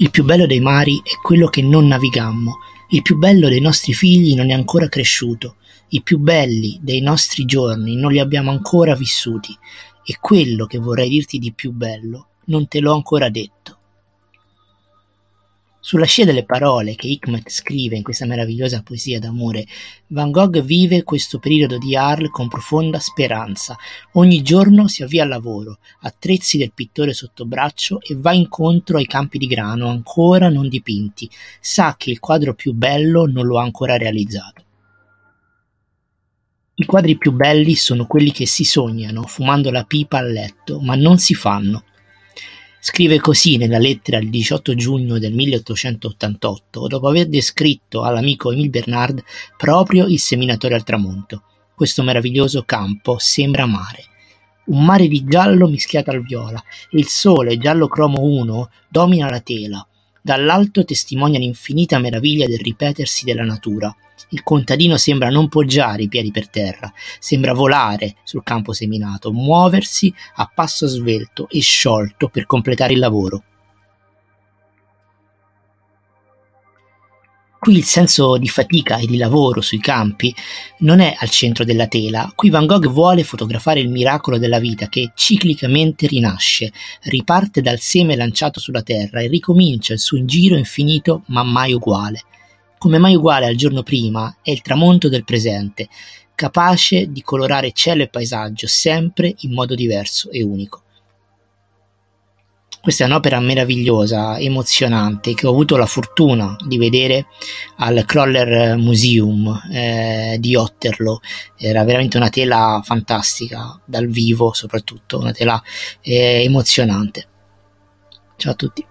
Il più bello dei mari è quello che non navigammo, il più bello dei nostri figli non è ancora cresciuto, i più belli dei nostri giorni non li abbiamo ancora vissuti, e quello che vorrei dirti di più bello non te l'ho ancora detto. Sulla scia delle parole che Hikmet scrive in questa meravigliosa poesia d'amore, Van Gogh vive questo periodo di Arles con profonda speranza. Ogni giorno si avvia al lavoro, attrezzi del pittore sotto braccio e va incontro ai campi di grano ancora non dipinti. Sa che il quadro più bello non lo ha ancora realizzato. I quadri più belli sono quelli che si sognano fumando la pipa a letto, ma non si fanno. Scrive così nella lettera il 18 giugno del 1888, dopo aver descritto all'amico Emile Bernard proprio il seminatorio al tramonto. Questo meraviglioso campo sembra mare. Un mare di giallo mischiato al viola, e il sole, giallo cromo 1, domina la tela. Dall'alto testimonia l'infinita meraviglia del ripetersi della natura. Il contadino sembra non poggiare i piedi per terra, sembra volare sul campo seminato, muoversi a passo svelto e sciolto per completare il lavoro. Qui il senso di fatica e di lavoro sui campi non è al centro della tela, qui Van Gogh vuole fotografare il miracolo della vita che ciclicamente rinasce, riparte dal seme lanciato sulla terra e ricomincia il suo giro infinito ma mai uguale come mai uguale al giorno prima, è il tramonto del presente, capace di colorare cielo e paesaggio sempre in modo diverso e unico. Questa è un'opera meravigliosa, emozionante, che ho avuto la fortuna di vedere al Crawler Museum eh, di Otterlo. Era veramente una tela fantastica, dal vivo soprattutto, una tela eh, emozionante. Ciao a tutti.